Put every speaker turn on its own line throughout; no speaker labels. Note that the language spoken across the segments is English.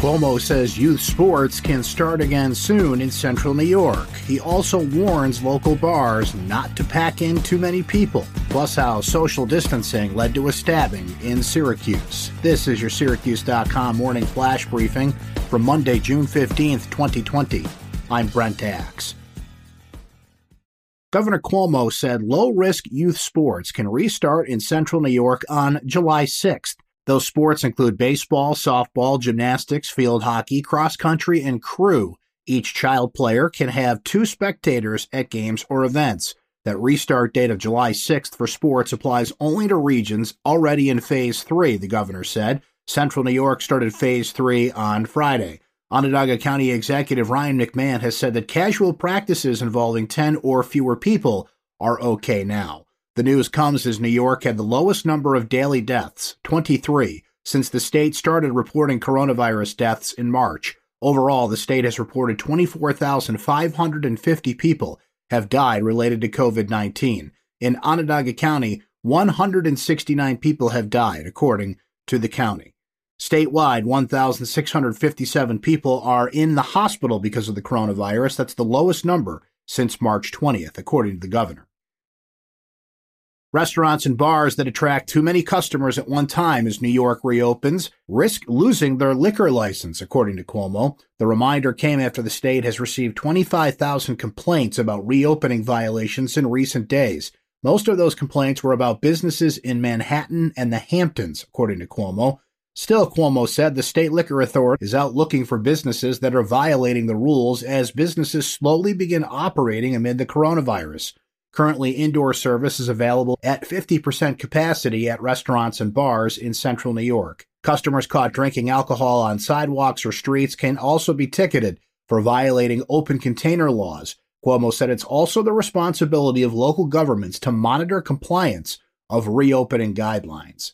Cuomo says youth sports can start again soon in central New York. He also warns local bars not to pack in too many people, plus how social distancing led to a stabbing in Syracuse. This is your Syracuse.com morning flash briefing for Monday, June 15th, 2020. I'm Brent Axe. Governor Cuomo said low risk youth sports can restart in central New York on July 6th. Those sports include baseball, softball, gymnastics, field hockey, cross country, and crew. Each child player can have two spectators at games or events. That restart date of July 6th for sports applies only to regions already in Phase 3, the governor said. Central New York started Phase 3 on Friday. Onondaga County Executive Ryan McMahon has said that casual practices involving 10 or fewer people are okay now. The news comes as New York had the lowest number of daily deaths, 23, since the state started reporting coronavirus deaths in March. Overall, the state has reported 24,550 people have died related to COVID 19. In Onondaga County, 169 people have died, according to the county. Statewide, 1,657 people are in the hospital because of the coronavirus. That's the lowest number since March 20th, according to the governor. Restaurants and bars that attract too many customers at one time as New York reopens risk losing their liquor license, according to Cuomo. The reminder came after the state has received 25,000 complaints about reopening violations in recent days. Most of those complaints were about businesses in Manhattan and the Hamptons, according to Cuomo. Still, Cuomo said the state liquor authority is out looking for businesses that are violating the rules as businesses slowly begin operating amid the coronavirus. Currently, indoor service is available at 50% capacity at restaurants and bars in central New York. Customers caught drinking alcohol on sidewalks or streets can also be ticketed for violating open container laws. Cuomo said it's also the responsibility of local governments to monitor compliance of reopening guidelines.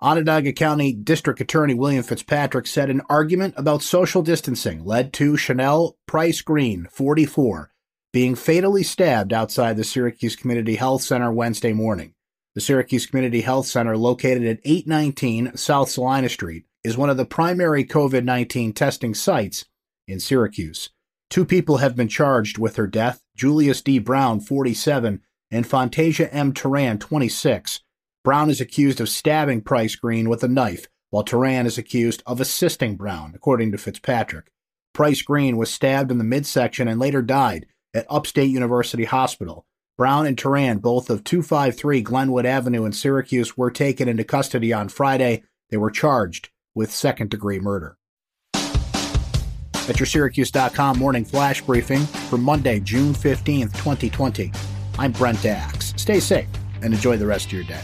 Onondaga County District Attorney William Fitzpatrick said an argument about social distancing led to Chanel Price Green, 44, being fatally stabbed outside the Syracuse Community Health Center Wednesday morning. The Syracuse Community Health Center, located at 819 South Salina Street, is one of the primary COVID 19 testing sites in Syracuse. Two people have been charged with her death Julius D. Brown, 47, and Fantasia M. Turan, 26. Brown is accused of stabbing Price Green with a knife, while Turan is accused of assisting Brown, according to Fitzpatrick. Price Green was stabbed in the midsection and later died at Upstate University Hospital. Brown and Turan, both of 253 Glenwood Avenue in Syracuse, were taken into custody on Friday. They were charged with second degree murder. At your Syracuse.com morning flash briefing for Monday, June 15th, 2020. I'm Brent Axe. Stay safe and enjoy the rest of your day.